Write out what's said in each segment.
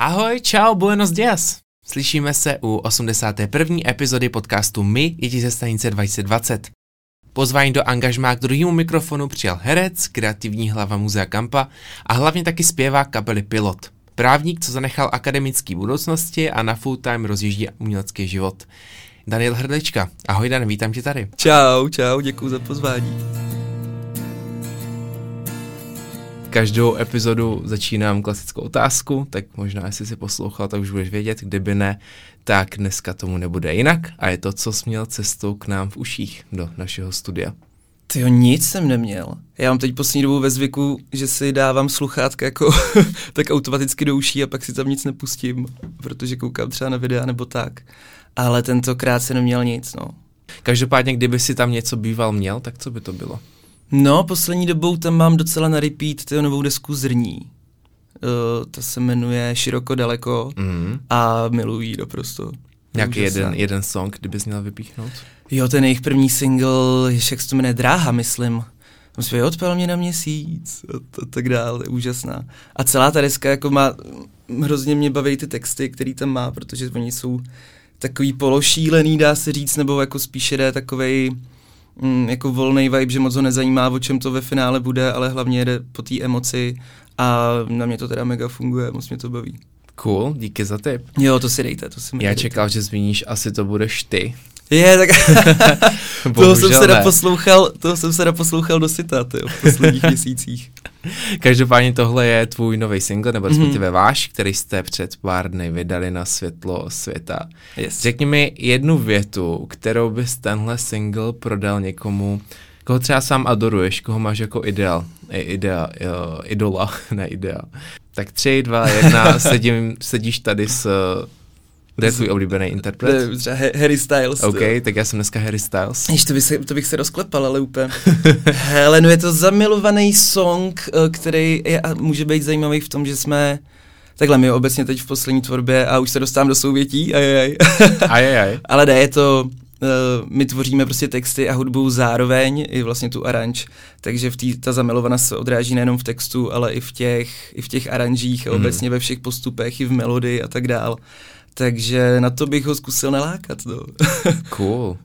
Ahoj, čau, buenos dias. Slyšíme se u 81. epizody podcastu My, děti ze stanice 2020. Pozvání do angažmá k druhému mikrofonu přijal herec, kreativní hlava Muzea Kampa a hlavně taky zpěvák kapely Pilot. Právník, co zanechal akademický budoucnosti a na full time rozjíždí umělecký život. Daniel Hrdlička. Ahoj Dan, vítám tě tady. Čau, čau, děkuji za pozvání. Každou epizodu začínám klasickou otázku, tak možná, jestli si poslouchal, tak už budeš vědět, kdyby ne, tak dneska tomu nebude jinak a je to, co jsi měl cestou k nám v uších do našeho studia. Ty jo, nic jsem neměl. Já mám teď poslední dobu ve zvyku, že si dávám sluchátka jako tak automaticky do uší a pak si tam nic nepustím, protože koukám třeba na videa nebo tak. Ale tentokrát jsem neměl nic, no. Každopádně, kdyby si tam něco býval měl, tak co by to bylo? No, poslední dobou tam mám docela na repeat ty novou desku Zrní. Uh, ta se jmenuje Široko daleko mm. a miluji ji doprosto. Nějaký jeden, jeden song, kdybys měl vypíchnout? Jo, ten jejich první single, jak se to jmenuje, Dráha, myslím. Tam zpěl, odpel mě na měsíc a, to, tak dále, je úžasná. A celá ta deska jako má, hrozně mě baví ty texty, který tam má, protože oni jsou takový pološílený, dá se říct, nebo jako spíše jde takovej mm, jako volný vibe, že moc ho nezajímá, o čem to ve finále bude, ale hlavně jde po té emoci a na mě to teda mega funguje, moc mě to baví. Cool, díky za tip. Jo, to si dejte, to si Já dejte. čekal, že zmíníš, asi to budeš ty. Je, tak toho jsem se naposlouchal, toho jsem se naposlouchal do sita, v posledních měsících. Každopádně tohle je tvůj nový single, nebo respektive mm-hmm. váš, který jste před pár dny vydali na světlo světa. Yes. Řekni mi jednu větu, kterou bys tenhle single prodal někomu, koho třeba sám adoruješ, koho máš jako ideál, idea, uh, idola, ne idea. Tak tři, dva, jedna, sedím, sedíš tady s kdo je tvůj oblíbený interpret? Třeba Harry Styles. OK, to. tak já jsem dneska Harry Styles. Ještě to, bych se, to bych se rozklepal, ale úplně. Hele, no je to zamilovaný song, eh, který je, a může být zajímavý v tom, že jsme Takhle my obecně teď v poslední tvorbě a už se dostávám do souvětí, ajajaj. ajajaj. ale ne, je to, uh, my tvoříme prostě texty a hudbu zároveň, i vlastně tu aranž, takže v tý, ta zamilovanost se odráží nejenom v textu, ale i v těch, i v těch aranžích a mm. obecně ve všech postupech, i v melodii a tak dál. Takže na to bych ho zkusil nalákat. No. cool.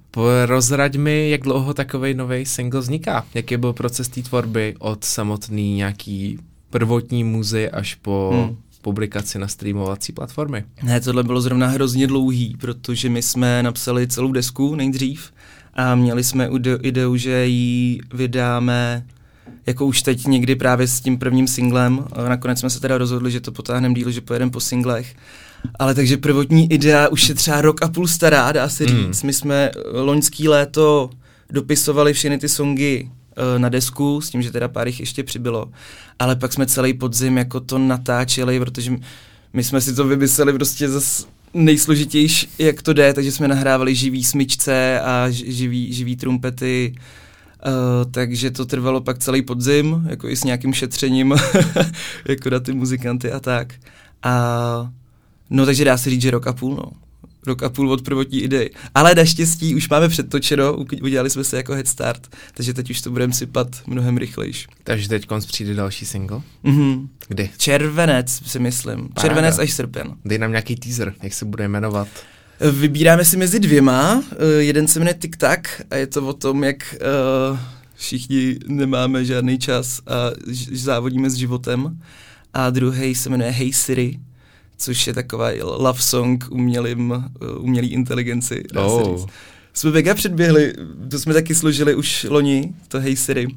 Rozraď mi, jak dlouho takový nový single vzniká. Jaký byl proces té tvorby od samotný nějaký prvotní muzy až po hmm. publikaci na streamovací platformy? Ne, tohle bylo zrovna hrozně dlouhý, protože my jsme napsali celou desku nejdřív a měli jsme ideu, že ji vydáme jako už teď někdy právě s tím prvním singlem. Nakonec jsme se teda rozhodli, že to potáhneme díl, že pojedeme po singlech. Ale takže prvotní idea už je třeba rok a půl stará, dá se hmm. říct. Mm. My jsme loňský léto dopisovali všechny ty songy uh, na desku, s tím, že teda pár jich ještě přibylo. Ale pak jsme celý podzim jako to natáčeli, protože my jsme si to vymysleli prostě zase nejsložitější, jak to jde, takže jsme nahrávali živý smyčce a živý, živý trumpety, Uh, takže to trvalo pak celý podzim, jako i s nějakým šetřením, jako na ty muzikanty a tak. A no takže dá se říct, že rok a půl, no. Rok a půl od prvotní idei. Ale naštěstí už máme předtočeno, udělali jsme se jako head start, takže teď už to budeme sypat mnohem rychlejš. Takže teď konc přijde další single? Mhm. Kdy? Červenec si myslím. Paráda. Červenec až srpen. Dej nám nějaký teaser, jak se bude jmenovat. Vybíráme si mezi dvěma. Uh, jeden se jmenuje TikTok a je to o tom, jak uh, všichni nemáme žádný čas a závodíme s životem. A druhý se jmenuje Hey Siri, což je taková love song umělým, uh, umělý inteligenci. Dá oh. se říct. Jsme mega předběhli, to jsme taky složili už loni, to Hey Siri.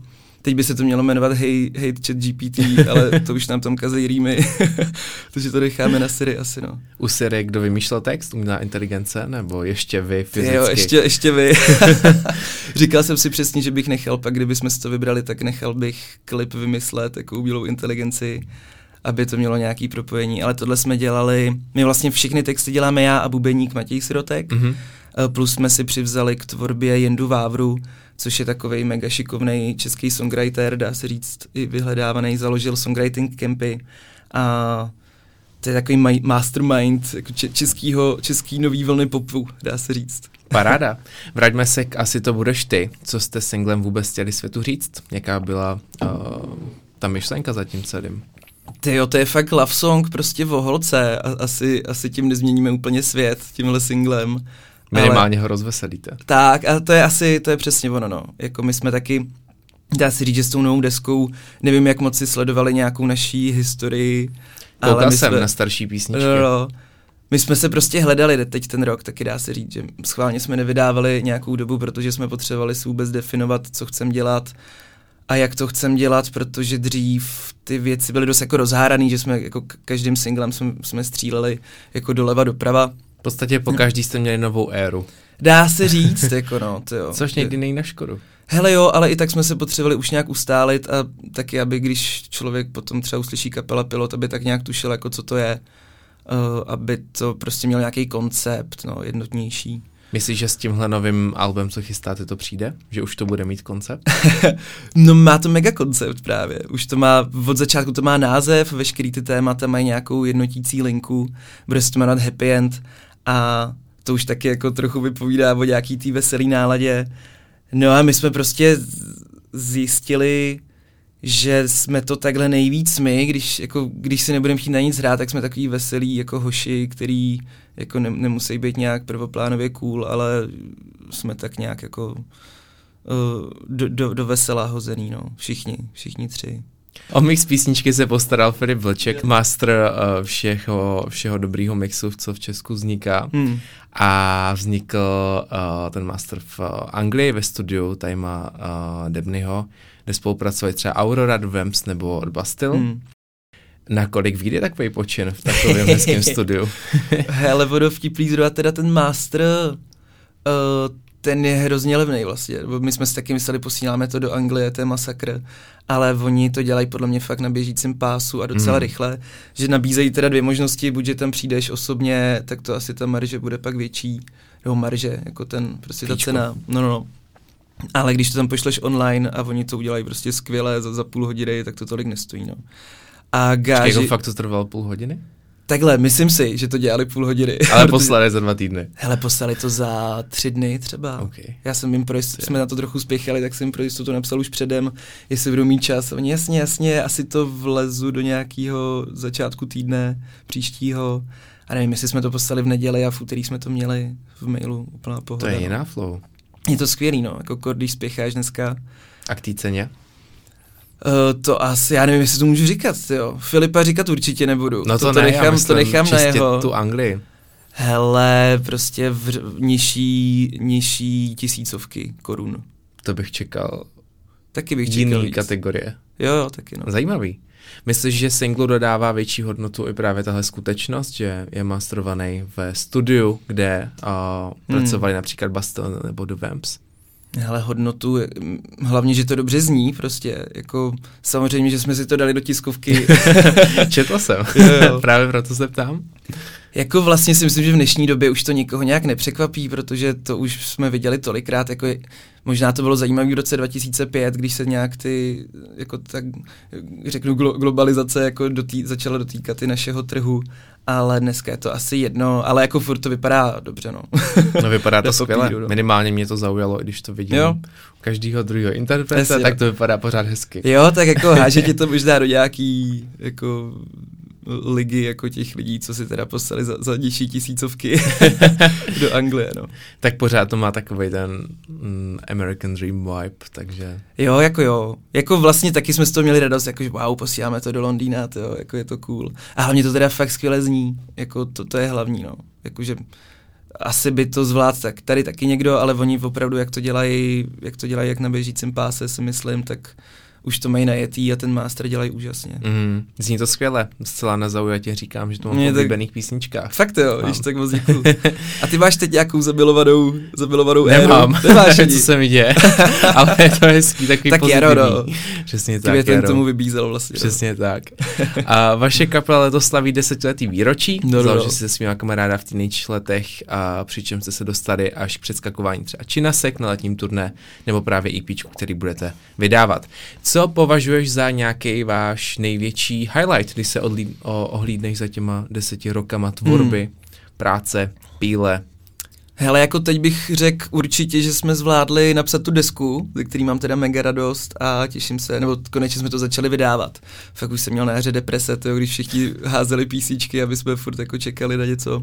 Teď by se to mělo jmenovat Hey, hey Chat GPT, ale to už nám tam kazejí rýmy, takže to necháme na Siri asi, no. U Siri, kdo vymýšlel text? Umělá inteligence? Nebo ještě vy fyzicky? Jo, ještě, ještě vy. Říkal jsem si přesně, že bych nechal, pak kdybychom si to vybrali, tak nechal bych klip vymyslet, jako umělou inteligenci, aby to mělo nějaký propojení, ale tohle jsme dělali, my vlastně všechny texty děláme já a bubeník Matěj Sirotek, mm-hmm. plus jsme si přivzali k tvorbě Jendu Vávru, což je takový mega šikovný český songwriter, dá se říct, i vyhledávaný, založil songwriting campy a to je takový mastermind jako českýho, český nový vlny popu, dá se říct. Paráda. Vraťme se k Asi to budeš ty. Co jste singlem vůbec chtěli světu říct? Jaká byla uh, ta myšlenka za tím celým? Ty jo, to je fakt love song prostě v holce. Asi, asi tím nezměníme úplně svět, tímhle singlem. Minimálně Ale, ho rozveselíte. Tak a to je asi, to je přesně ono, no. Jako my jsme taky, dá se říct, že s tou novou deskou, nevím, jak moc si sledovali nějakou naší historii. Koukal ale jsem jsme, na starší písničky. No, no, my jsme se prostě hledali teď ten rok, taky dá se říct, že schválně jsme nevydávali nějakou dobu, protože jsme potřebovali si vůbec definovat, co chceme dělat a jak to chcem dělat, protože dřív ty věci byly dost jako rozháraný, že jsme jako každým singlem jsme, jsme stříleli jako doleva doprava. V podstatě po každý jste měli novou éru. Dá se říct, jako no, to jo. Což někdy nej na škodu. Hele jo, ale i tak jsme se potřebovali už nějak ustálit a taky, aby když člověk potom třeba uslyší kapela Pilot, aby tak nějak tušil, jako co to je, uh, aby to prostě měl nějaký koncept, no, jednotnější. Myslíš, že s tímhle novým albem, co chystáte, to přijde? Že už to bude mít koncept? no má to mega koncept právě. Už to má, od začátku to má název, veškerý ty témata mají nějakou jednotící linku, bude se to jmenovat Happy End a to už taky jako trochu vypovídá o nějaký té veselý náladě. No a my jsme prostě zjistili, že jsme to takhle nejvíc my, když, jako, když si nebudeme chtít na nic hrát, tak jsme takový veselí jako hoši, který jako ne, nemusí být nějak prvoplánově cool, ale jsme tak nějak jako uh, do, do, do vesela hozený, no. Všichni, všichni tři. O mix písničky se postaral Filip Vlček, master uh, všeho, všeho dobrýho mixu, co v Česku vzniká. Hmm. A vznikl uh, ten master v uh, Anglii ve studiu tady má uh, Debnyho, kde spolupracovali třeba Aurora, Vamps nebo Bastille. Hmm. Na kolik vyjde takový počin v takovém hezkém studiu? Hele, vodo vtiplý zrovna teda ten master, uh, ten je hrozně levný vlastně. My jsme si taky mysleli, posíláme to do Anglie, to je masakr, ale oni to dělají podle mě fakt na běžícím pásu a docela mm. rychle, že nabízejí teda dvě možnosti, buď že tam přijdeš osobně, tak to asi ta marže bude pak větší, nebo marže, jako ten, prostě Píčko. ta cena, no, no, no. Ale když to tam pošleš online a oni to udělají prostě skvěle za, za půl hodiny, tak to tolik nestojí, no. A gáži... Počkej, jako fakt to trvalo půl hodiny? Takhle, myslím si, že to dělali půl hodiny. Ale poslali za dva týdny. Hele, poslali to za tři dny třeba. Okay. Já jsem jim pro jist- jsme na to trochu spěchali, tak jsem jim pro jistotu napsal už předem, jestli budou mít čas. Oni jasně, jasně, asi to vlezu do nějakého začátku týdne příštího. A nevím, jestli jsme to poslali v neděli a v úterý jsme to měli v mailu úplná pohoda. To je jiná flow. Je to skvělý, no, jako když spěcháš dneska. A k té ceně? Uh, to asi, já nevím, jestli to můžu říkat, jo. Filipa říkat určitě nebudu. No to, to, to ne, nechám, to nechám na jeho. tu Anglii. Hele, prostě v, nižší, nižší tisícovky korun. To bych čekal. Taky bych Jiný čekal víc. kategorie. Jo, jo, taky no. Zajímavý. Myslíš, že singlu dodává větší hodnotu i právě tahle skutečnost, že je masterovaný ve studiu, kde uh, hmm. pracovali například Bastel nebo The Vamps? Ale hodnotu, hlavně, že to dobře zní, prostě, jako samozřejmě, že jsme si to dali do tiskovky. Četl jsem, jo, jo. právě proto se ptám. Jako vlastně si myslím, že v dnešní době už to nikoho nějak nepřekvapí, protože to už jsme viděli tolikrát, jako je, možná to bylo zajímavé v roce 2005, když se nějak ty, jako tak řeknu, glo, globalizace jako dotý, začala dotýkat i našeho trhu, ale dneska je to asi jedno, ale jako furt to vypadá dobře, no. No vypadá to skvěle, papíru, no. minimálně mě to zaujalo, když to vidím jo. u každého druhého interpreta, Jasně, tak to vypadá pořád hezky. Jo, tak jako háže ti to možná do nějaký jako ligy jako těch lidí, co si teda poslali za, za nižší tisícovky do Anglie, no. Tak pořád to má takový ten mm, American Dream vibe, takže... Jo, jako jo. Jako vlastně taky jsme z toho měli radost, jako že wow, posíláme to do Londýna, to, jako je to cool. A hlavně to teda fakt skvěle zní, jako to, to je hlavní, no. Jakože asi by to zvládl tak tady taky někdo, ale oni opravdu, jak to dělají, jak to dělají jak na běžícím páse, si myslím, tak už to mají najetý a ten master dělají úžasně. Mm, zní to skvěle, zcela na zaujatě říkám, že to mám v oblíbených písničkách. Fakt jo, když tak moc děkuju. A ty máš teď nějakou zabilovanou, zabilovanou Nemám, éru? Nemáš co se mi děje, ale je to hezký, takový tak pozitivní. Jaro, no. Přesně tak, ten tomu vybízel vlastně. No. Přesně no. tak. A vaše kapela letos slaví desetiletý výročí, no, no, no. se svýma kamaráda v teenage letech, a přičem jste se dostali až k předskakování třeba Činasek na letním turné, nebo právě EP, který budete vydávat. Co co považuješ za nějaký váš největší highlight, když se odlí, o, ohlídneš za těma deseti rokama tvorby, hmm. práce, píle? Hele, jako teď bych řekl určitě, že jsme zvládli napsat tu desku, ze který mám teda mega radost a těším se, nebo konečně jsme to začali vydávat. Fakt už jsem měl na hře deprese, to, když všichni házeli písíčky, aby jsme furt jako čekali na něco.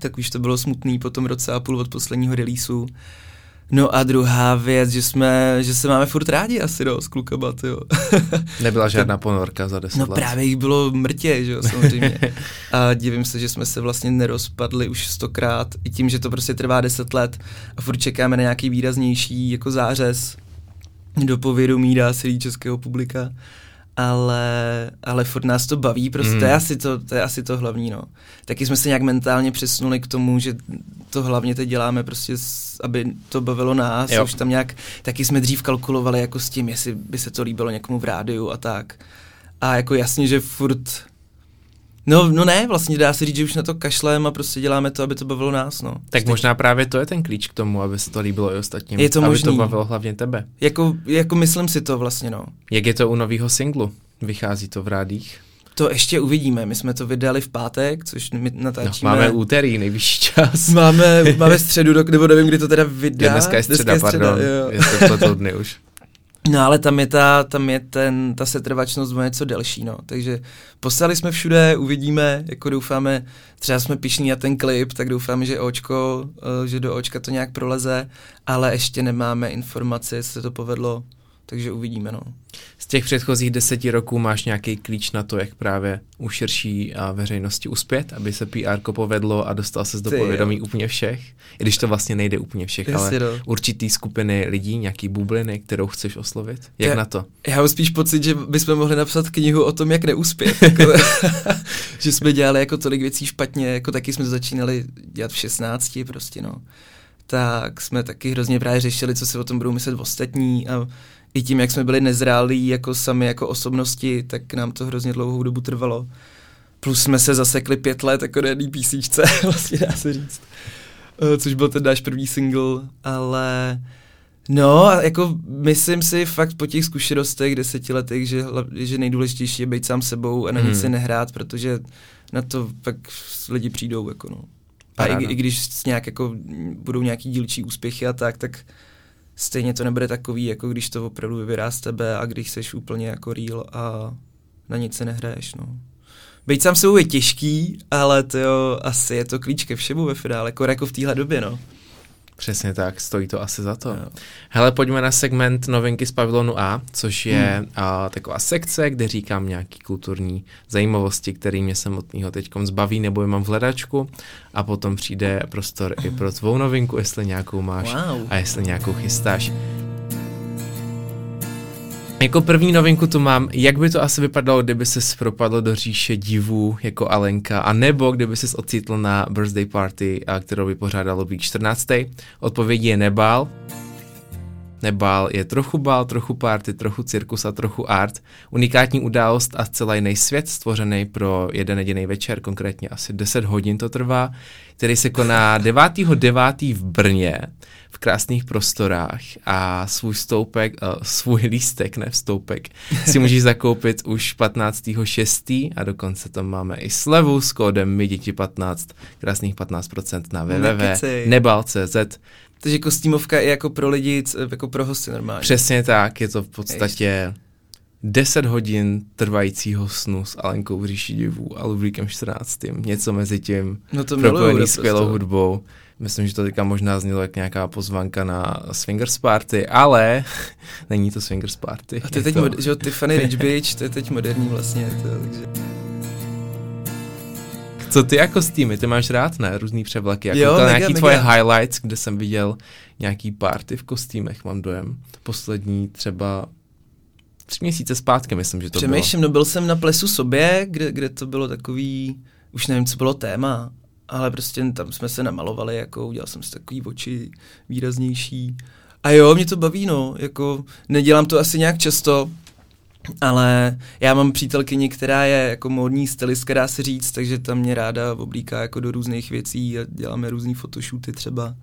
Tak už to bylo smutný po tom roce a půl od posledního releaseu. No a druhá věc, že jsme, že se máme furt rádi asi, no, s klukama, jo. Nebyla žádná ponorka za deset no, let. No právě jich bylo mrtě, že jo, samozřejmě. a divím se, že jsme se vlastně nerozpadli už stokrát, i tím, že to prostě trvá deset let a furt čekáme na nějaký výraznější jako zářez do povědomí, dá se českého publika ale, ale furt nás to baví, prostě mm. to, je hmm. asi to, to je asi to hlavní, no. Taky jsme se nějak mentálně přesunuli k tomu, že to hlavně teď děláme prostě, aby to bavilo nás, jo. už tam nějak, taky jsme dřív kalkulovali jako s tím, jestli by se to líbilo někomu v rádiu a tak. A jako jasně, že furt No, no ne, vlastně dá se říct, že už na to kašlem a prostě děláme to, aby to bavilo nás, no. Tak Stejně. možná právě to je ten klíč k tomu, aby se to líbilo i ostatním. Je to aby možný. to bavilo hlavně tebe. Jako, jako myslím si to vlastně, no. Jak je to u nového singlu? Vychází to v rádích? To ještě uvidíme. My jsme to vydali v pátek, což my natáčíme. No, máme úterý, nejvyšší čas. Máme, máme středu, nebo nevím, kdy to teda vydá. Je dneska je středa, dneska je středa pardon. Jo. Je to dny už. No ale tam je, ta, tam je ten, ta setrvačnost o něco delší, no. Takže poslali jsme všude, uvidíme, jako doufáme, třeba jsme pišní na ten klip, tak doufáme, že očko, eh, že do očka to nějak proleze, ale ještě nemáme informace, jestli se to povedlo takže uvidíme. No. Z těch předchozích deseti roků máš nějaký klíč na to, jak právě u širší a veřejnosti uspět, aby se PR povedlo a dostal se do Ty povědomí jo. úplně všech, i když to vlastně nejde úplně všech, Jestli ale do. určitý skupiny lidí, nějaký bubliny, kterou chceš oslovit. Jak já, na to? Já mám spíš pocit, že bychom mohli napsat knihu o tom, jak neuspět. Jako, že jsme dělali jako tolik věcí špatně, jako taky jsme začínali dělat v 16 prostě, no tak jsme taky hrozně právě řešili, co si o tom budou myslet ostatní a i tím, jak jsme byli nezrálí jako sami jako osobnosti, tak nám to hrozně dlouhou dobu trvalo. Plus jsme se zasekli pět let jako na jedné písničce, vlastně dá se říct. Eh, což byl ten náš první single, ale no, jako myslím si fakt po těch zkušenostech desetiletých, že, že nejdůležitější je být sám sebou a na hmm. nic si nehrát, protože na to pak lidi přijdou, jako no. A i, i, když nějak jako budou nějaký dílčí úspěchy a tak, tak stejně to nebude takový, jako když to opravdu vybírá z tebe a když seš úplně jako real a na nic se nehraješ, no. Být sám sebou je těžký, ale to jo, asi je to klíč ke všemu ve finále, jako, jako v téhle době, no. Přesně tak, stojí to asi za to. Jo. Hele, pojďme na segment novinky z pavilonu A, což je hmm. a, taková sekce, kde říkám nějaký kulturní zajímavosti, který mě samotného teď zbaví nebo je mám v hledačku a potom přijde prostor i pro tvou novinku, jestli nějakou máš wow. a jestli nějakou chystáš. Jako první novinku tu mám, jak by to asi vypadalo, kdyby se propadl do říše divů jako Alenka, a nebo kdyby se ocitl na birthday party, kterou by pořádalo být 14. Odpovědí je nebál. Nebál je trochu bál, trochu party, trochu cirkus a trochu art. Unikátní událost a zcela jiný svět, stvořený pro jeden jediný večer, konkrétně asi 10 hodin to trvá, který se koná 9.9. v Brně v krásných prostorách a svůj stoupek, uh, svůj lístek, ne vstoupek, si můžeš zakoupit už 15.6. a dokonce tam máme i slevu s kódem my děti 15, krásných 15% na www.nebal.cz. Takže kostýmovka je jako pro lidi, jako pro hosty normálně. Přesně tak, je to v podstatě 10 hodin trvajícího snu s Alenkou v říši divů a Ludvíkem 14. Něco mezi tím, no to propojený skvělou hudbou. Myslím, že to teďka možná znělo jak nějaká pozvanka na Swingers Party, ale není to Swingers Party. A to je teď, to... Mod- že Tiffany Rich Beach, to je teď moderní vlastně, to, takže... Co ty jako s týmy? Ty máš rád, ne? Různý převlaky. Jako jo, to nějaký mega. tvoje highlights, kde jsem viděl nějaký party v kostýmech, mám dojem. Poslední třeba tři měsíce zpátky, myslím, že to Přemýšlím, bylo. no byl jsem na plesu sobě, kde, kde to bylo takový, už nevím, co bylo téma, ale prostě tam jsme se namalovali, jako udělal jsem si takový oči výraznější. A jo, mě to baví, no, jako nedělám to asi nějak často, ale já mám přítelkyni, která je jako módní stylistka, dá se říct, takže tam mě ráda oblíká jako do různých věcí a děláme různé fotoshooty třeba.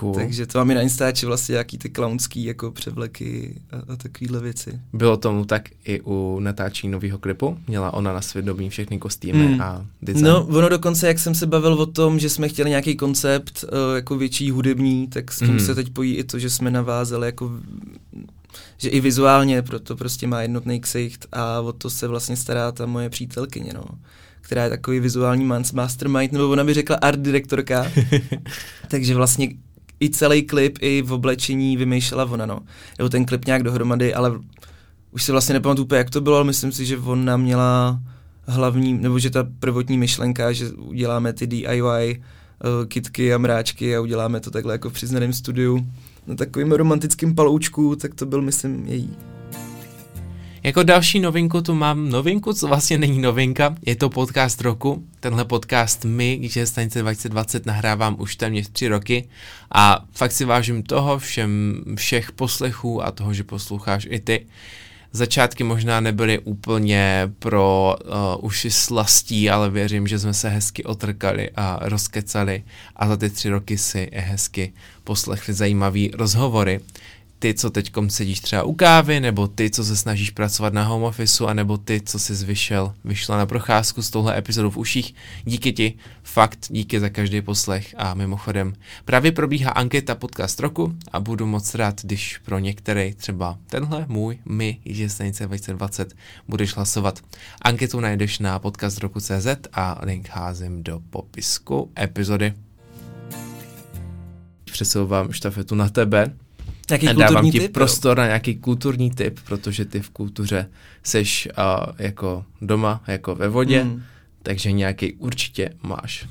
Cool. Takže to mám i na Instači vlastně jaký ty klaunský jako převleky a, a takovéhle věci. Bylo tomu tak i u natáčení nového klipu? Měla ona na svědomí všechny kostýmy hmm. a design? No, ono dokonce, jak jsem se bavil o tom, že jsme chtěli nějaký koncept uh, jako větší hudební, tak s tím hmm. se teď pojí i to, že jsme navázali jako že i vizuálně proto prostě má jednotný ksicht a o to se vlastně stará ta moje přítelkyně, no která je takový vizuální mastermind, nebo ona by řekla art direktorka. Takže vlastně i celý klip, i v oblečení vymýšlela ona, no. Nebo ten klip nějak dohromady, ale už si vlastně nepamatuju úplně, jak to bylo, ale myslím si, že ona měla hlavní, nebo že ta prvotní myšlenka, že uděláme ty DIY uh, eh, kitky a mráčky a uděláme to takhle jako v přiznaném studiu na takovým romantickým paloučku, tak to byl, myslím, její. Jako další novinku tu mám novinku, co vlastně není novinka, je to podcast roku. Tenhle podcast my, že stanice 2020 nahrávám už téměř tři roky a fakt si vážím toho všem, všech poslechů a toho, že posloucháš i ty. Začátky možná nebyly úplně pro uh, uši slastí, ale věřím, že jsme se hezky otrkali a rozkecali a za ty tři roky si hezky poslechli zajímavé rozhovory ty, co teď sedíš třeba u kávy, nebo ty, co se snažíš pracovat na home officeu, anebo ty, co jsi vyšel, vyšla na procházku s touhle epizodou v uších. Díky ti, fakt díky za každý poslech a mimochodem právě probíhá anketa podcast roku a budu moc rád, když pro některý třeba tenhle můj, my, že stanice 2020, budeš hlasovat. Anketu najdeš na podcastroku.cz a link házím do popisku epizody. Přesouvám štafetu na tebe Nějaký a dávám ti typ, prostor jo? na nějaký kulturní typ, protože ty v kultuře seš uh, jako doma, jako ve vodě, hmm. takže nějaký určitě máš.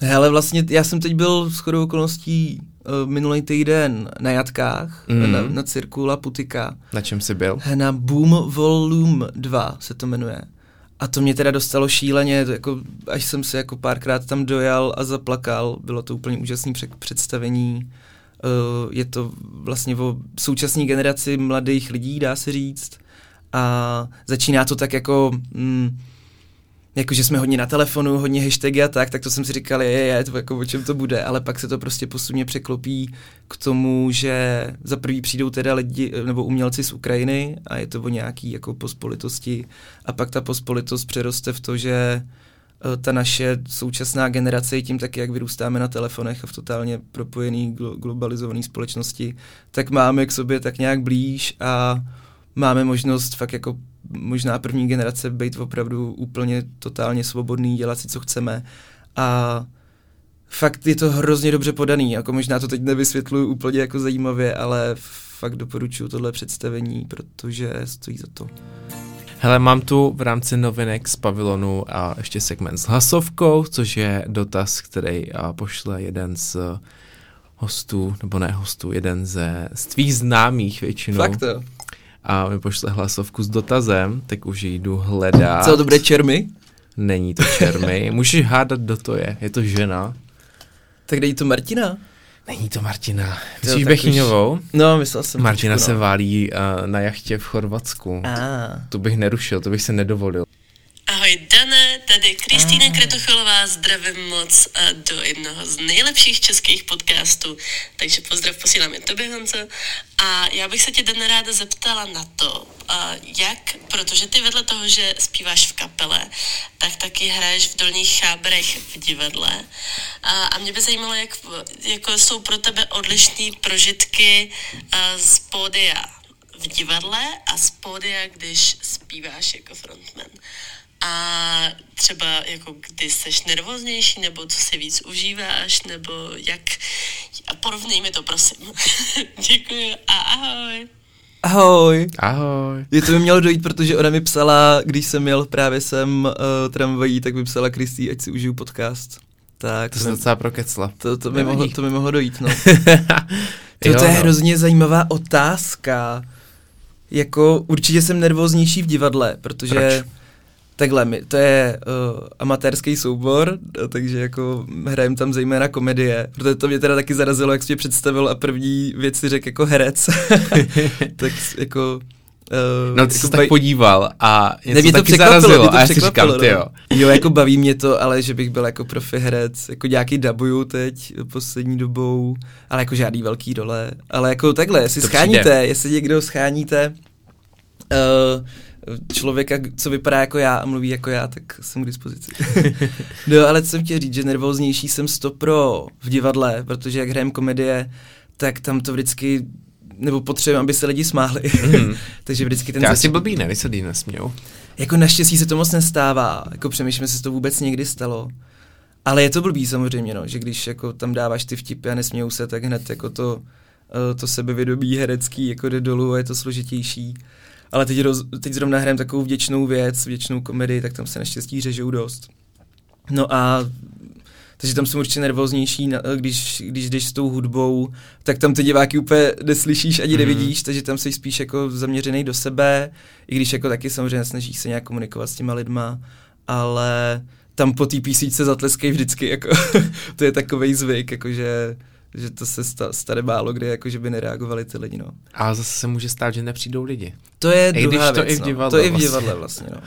Hele, vlastně já jsem teď byl s chodou okolností uh, minulý týden na jatkách, mm. na, na cirku La Putika. Na čem jsi byl? Na Boom Volume 2 se to jmenuje. A to mě teda dostalo šíleně, jako, až jsem se jako párkrát tam dojal a zaplakal. Bylo to úplně úžasné představení. Uh, je to vlastně o současné generaci mladých lidí, dá se říct. A začíná to tak jako... Mm, jako, že jsme hodně na telefonu, hodně hashtagy a tak, tak to jsem si říkal, je, je, to jako o čem to bude, ale pak se to prostě postupně překlopí k tomu, že za prvý přijdou teda lidi, nebo umělci z Ukrajiny a je to o nějaký jako pospolitosti a pak ta pospolitost přeroste v to, že Eh, ta naše současná generace, tím taky, jak vyrůstáme na telefonech a v totálně propojený glo- globalizované společnosti, tak máme k sobě tak nějak blíž a máme možnost fakt jako možná první generace být opravdu úplně totálně svobodný, dělat si, co chceme a fakt je to hrozně dobře podaný, jako možná to teď nevysvětluju úplně jako zajímavě, ale fakt doporučuji tohle představení, protože stojí za to. Hele, mám tu v rámci novinek z pavilonu a ještě segment s hlasovkou, což je dotaz, který a, pošle jeden z hostů, nebo ne hostů, jeden ze z tvých známých většinou. Fakt to. A mi pošle hlasovku s dotazem, tak už jdu hledat. Co to bude čermy? Není to čermy. Můžeš hádat, kdo to je. Je to žena. Tak dej to Martina. Není to Martina. Myslíš Bechyňovou? No, myslel jsem. Martina trošku, se no. válí uh, na jachtě v Chorvatsku. Ah. To bych nerušil, to bych se nedovolil. Ahoj Dane, tady Kristýna Kratocholová, zdravím moc a do jednoho z nejlepších českých podcastů, takže pozdrav posílám i tobě Honzo. A já bych se tě Dane ráda zeptala na to, jak, protože ty vedle toho, že zpíváš v kapele, tak taky hraješ v dolních chábrech v divadle. A, mě by zajímalo, jak jako jsou pro tebe odlišné prožitky z pódia v divadle a z pódia, když zpíváš jako frontman. A třeba jako kdy seš nervóznější, nebo co si víc užíváš, nebo jak... A porovnej mi to, prosím. Děkuji a ahoj. Ahoj. Ahoj. Je to by mělo dojít, protože ona mi psala, když jsem jel právě sem uh, tramvají, tak mi psala Kristý, ať si užiju podcast. Tak, To se docela prokecla. to, to, mi Nevadí. mohlo, to mi mohlo dojít, no. To, Jo, to je no. hrozně zajímavá otázka. Jako určitě jsem nervóznější v divadle, protože Proč? Takhle, my, to je uh, amatérský soubor, eh, takže jako hrajem tam zejména komedie, protože to mě teda taky zarazilo, jak jsi mě představil a první věc si řekl jako herec. tak jako Uh, no ty jako jsi baj... tak podíval a něco ne, mě to taky zarazilo to a já si říkám, ty jo. No. Jo, jako baví mě to, ale že bych byl jako profi herec, jako nějaký dabuju teď poslední dobou, ale jako žádný velký dole, ale jako takhle, jestli to scháníte, přijde. jestli někdo scháníte, uh, člověka, co vypadá jako já a mluví jako já, tak jsem k dispozici. no, ale co jsem chtěl říct, že nervóznější jsem pro v divadle, protože jak hrajem komedie, tak tam to vždycky nebo potřebujeme, aby se lidi smáli. Mm. Takže vždycky ten... Já zač... si blbý, ne, když se lidi nesmějou. Jako naštěstí se to moc nestává. Jako přemýšlím, jestli se to vůbec někdy stalo. Ale je to blbý samozřejmě, no, že když jako tam dáváš ty vtipy a nesmějou se, tak hned jako to, eh, to sebevědomí herecký jako jde dolů a je to složitější. Ale teď, roz, teď zrovna hrajem takovou vděčnou věc, vděčnou komedii, tak tam se naštěstí řežou dost. No a takže tam jsem určitě nervóznější, když, když jdeš s tou hudbou, tak tam ty diváky úplně neslyšíš ani mm. nevidíš, takže tam jsi spíš jako zaměřený do sebe, i když jako taky samozřejmě snažíš se nějak komunikovat s těma lidma, ale tam po té písničce zatleskej vždycky, jako to je takový zvyk, jakože že to se sta, stane málo kdy, jako že by nereagovali ty lidi, no. A zase se může stát, že nepřijdou lidi. To je Ej, druhá když to věc, i v divadle, no. To vlastně. i v divadle vlastně, no.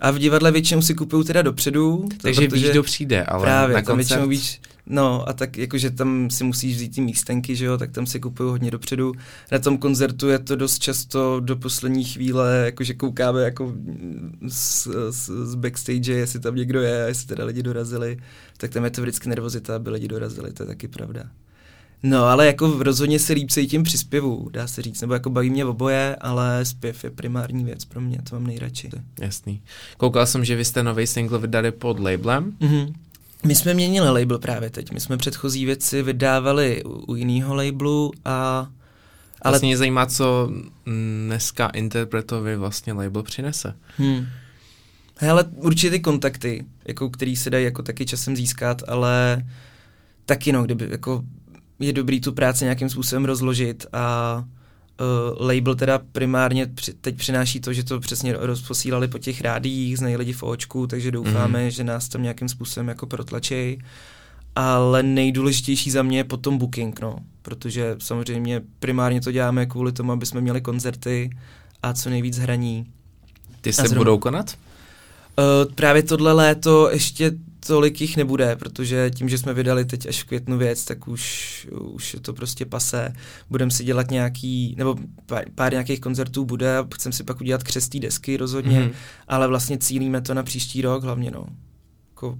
A v divadle většinou si kupují teda dopředu. Takže víš, kdo přijde, ale právě, na tam většinou víš, no a tak jakože tam si musíš vzít ty místenky, že jo, tak tam si kupují hodně dopředu. Na tom koncertu je to dost často do poslední chvíle, jakože koukáme jako z, z, z backstage, jestli tam někdo je, jestli teda lidi dorazili, tak tam je to vždycky nervozita, aby lidi dorazili, to je taky pravda. No, ale jako rozhodně se líp se tím přispěvu, dá se říct, nebo jako baví mě oboje, ale zpěv je primární věc pro mě, to mám nejradši. Jasný. Koukal jsem, že vy jste nový single vydali pod labelem. Mm-hmm. My jsme měnili label právě teď, my jsme předchozí věci vydávali u, u jiného labelu a ale... Vlastně mě zajímá, co dneska interpretovi vlastně label přinese. Hmm. Hele, určitě ty kontakty, jako, který se dají jako taky časem získat, ale taky no, kdyby jako je dobrý tu práci nějakým způsobem rozložit a uh, label teda primárně při, teď přináší to, že to přesně rozposílali po těch rádiích, znají lidi v očku, takže doufáme, mm. že nás tam nějakým způsobem jako protlačí. Ale nejdůležitější za mě je potom booking, no, protože samozřejmě primárně to děláme kvůli tomu, aby jsme měli koncerty a co nejvíc hraní. Ty se budou konat? Uh, právě tohle léto ještě tolik jich nebude, protože tím, že jsme vydali teď až v květnu věc, tak už, už je to prostě pase. Budeme si dělat nějaký, nebo pár, pár nějakých koncertů bude, chcem si pak udělat křestý desky rozhodně, mm-hmm. ale vlastně cílíme to na příští rok hlavně, no. Jako,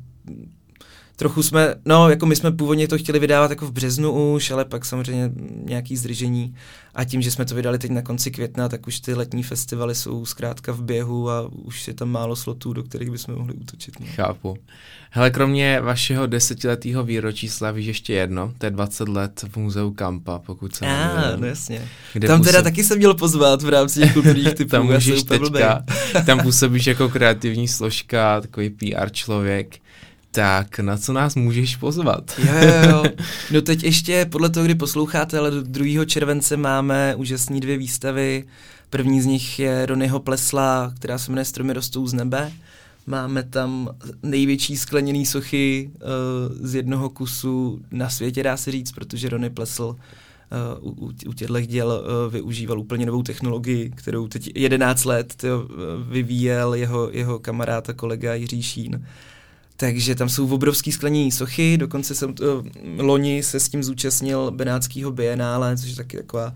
trochu jsme, no, jako my jsme původně to chtěli vydávat jako v březnu už, ale pak samozřejmě nějaký zdržení a tím, že jsme to vydali teď na konci května, tak už ty letní festivaly jsou zkrátka v běhu a už je tam málo slotů, do kterých bychom mohli útočit. No. Chápu. Hele, kromě vašeho desetiletého výročí slavíš ještě jedno, to je 20 let v muzeu Kampa, pokud se ah, no jasně. Kde tam teda taky jsem měl pozvat v rámci těch kulturních typů. tam můžeš teďka, tam působíš jako kreativní složka, takový PR člověk. Tak na co nás můžeš pozvat? jo, jo, jo. No teď ještě podle toho, kdy posloucháte, ale do 2. července máme úžasné dvě výstavy. První z nich je Ronyho Plesla, která se jmenuje Stromy rostou z nebe. Máme tam největší skleněný sochy uh, z jednoho kusu na světě, dá se říct, protože Rony Plesl Uh, u, u těchto děl uh, využíval úplně novou technologii, kterou teď 11 let tyjo, vyvíjel jeho, jeho kamarád a kolega Jiří Šín. Takže tam jsou obrovský sklenění sochy, dokonce jsem to, loni se s tím zúčastnil Benátského bienále, což je taky taková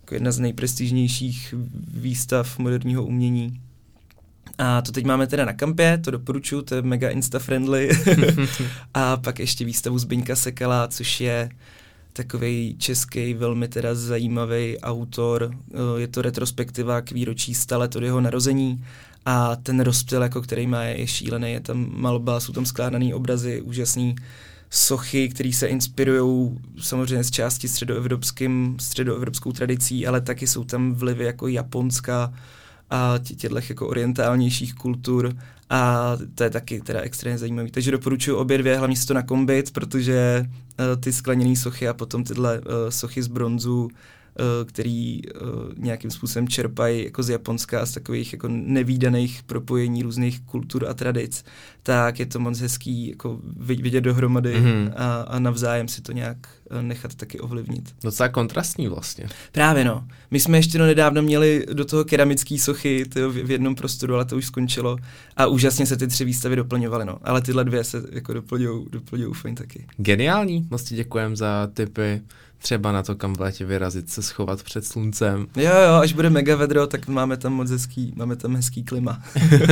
jako jedna z nejprestižnějších výstav moderního umění. A to teď máme teda na kampě, to doporučuji, to je mega insta-friendly. a pak ještě výstavu Zbyňka Sekala, což je takový český velmi teda zajímavý autor. Je to retrospektiva k výročí 100 let od jeho narození a ten rozptyl, jako který má, je šílený. Je tam malba, jsou tam skládaný obrazy, úžasný sochy, které se inspirují samozřejmě z části středoevropským, středoevropskou tradicí, ale taky jsou tam vlivy jako japonská a těchto jako orientálnějších kultur a to je taky teda extrémně zajímavý. Takže doporučuji obě dvě, hlavně si to nakombit, protože uh, ty skleněné sochy a potom tyhle uh, sochy z bronzu který uh, nějakým způsobem čerpají jako z Japonska a z takových jako nevýdaných propojení různých kultur a tradic, tak je to moc hezký jako vidět dohromady mm-hmm. a, a navzájem si to nějak eh, nechat taky ovlivnit. Docela kontrastní vlastně. Právě no. My jsme ještě no nedávno měli do toho keramický sochy tyjo, v jednom prostoru, ale to už skončilo a úžasně se ty tři výstavy doplňovaly, no. Ale tyhle dvě se jako doplňují, doplňují fajn taky. Geniální, moc ti děkujem za tipy třeba na to, kam v létě vyrazit, se schovat před sluncem. Jo, jo, až bude mega vedro, tak máme tam moc hezký, máme tam hezký klima.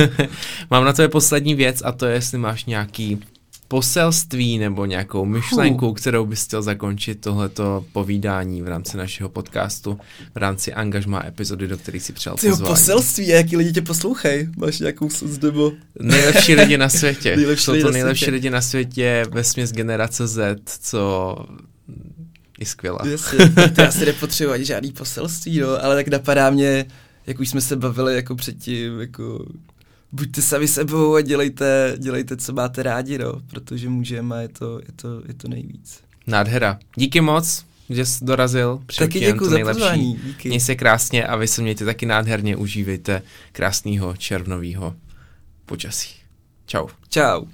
Mám na to je poslední věc a to je, jestli máš nějaký poselství nebo nějakou myšlenku, kterou bys chtěl zakončit tohleto povídání v rámci našeho podcastu, v rámci angažma epizody, do kterých si přijal pozvání. poselství, jaký lidi tě poslouchají? Máš nějakou nebo... Nejlepší lidi na světě. nejlepší Jsou to nejlepší lidi na světě ve směs generace Z, co je skvělá. Jasně, to asi nepotřebuji ani žádný poselství, no, ale tak napadá mě, jak už jsme se bavili jako předtím, jako buďte sami sebou a dělejte, dělejte, co máte rádi, no, protože můžeme, je to, je to, je to nejvíc. Nádhera. Díky moc, že jsi dorazil. taky děkuji za pozvání. Díky. Měj se krásně a vy se mějte taky nádherně. Užívejte krásného červnového počasí. Čau. Čau.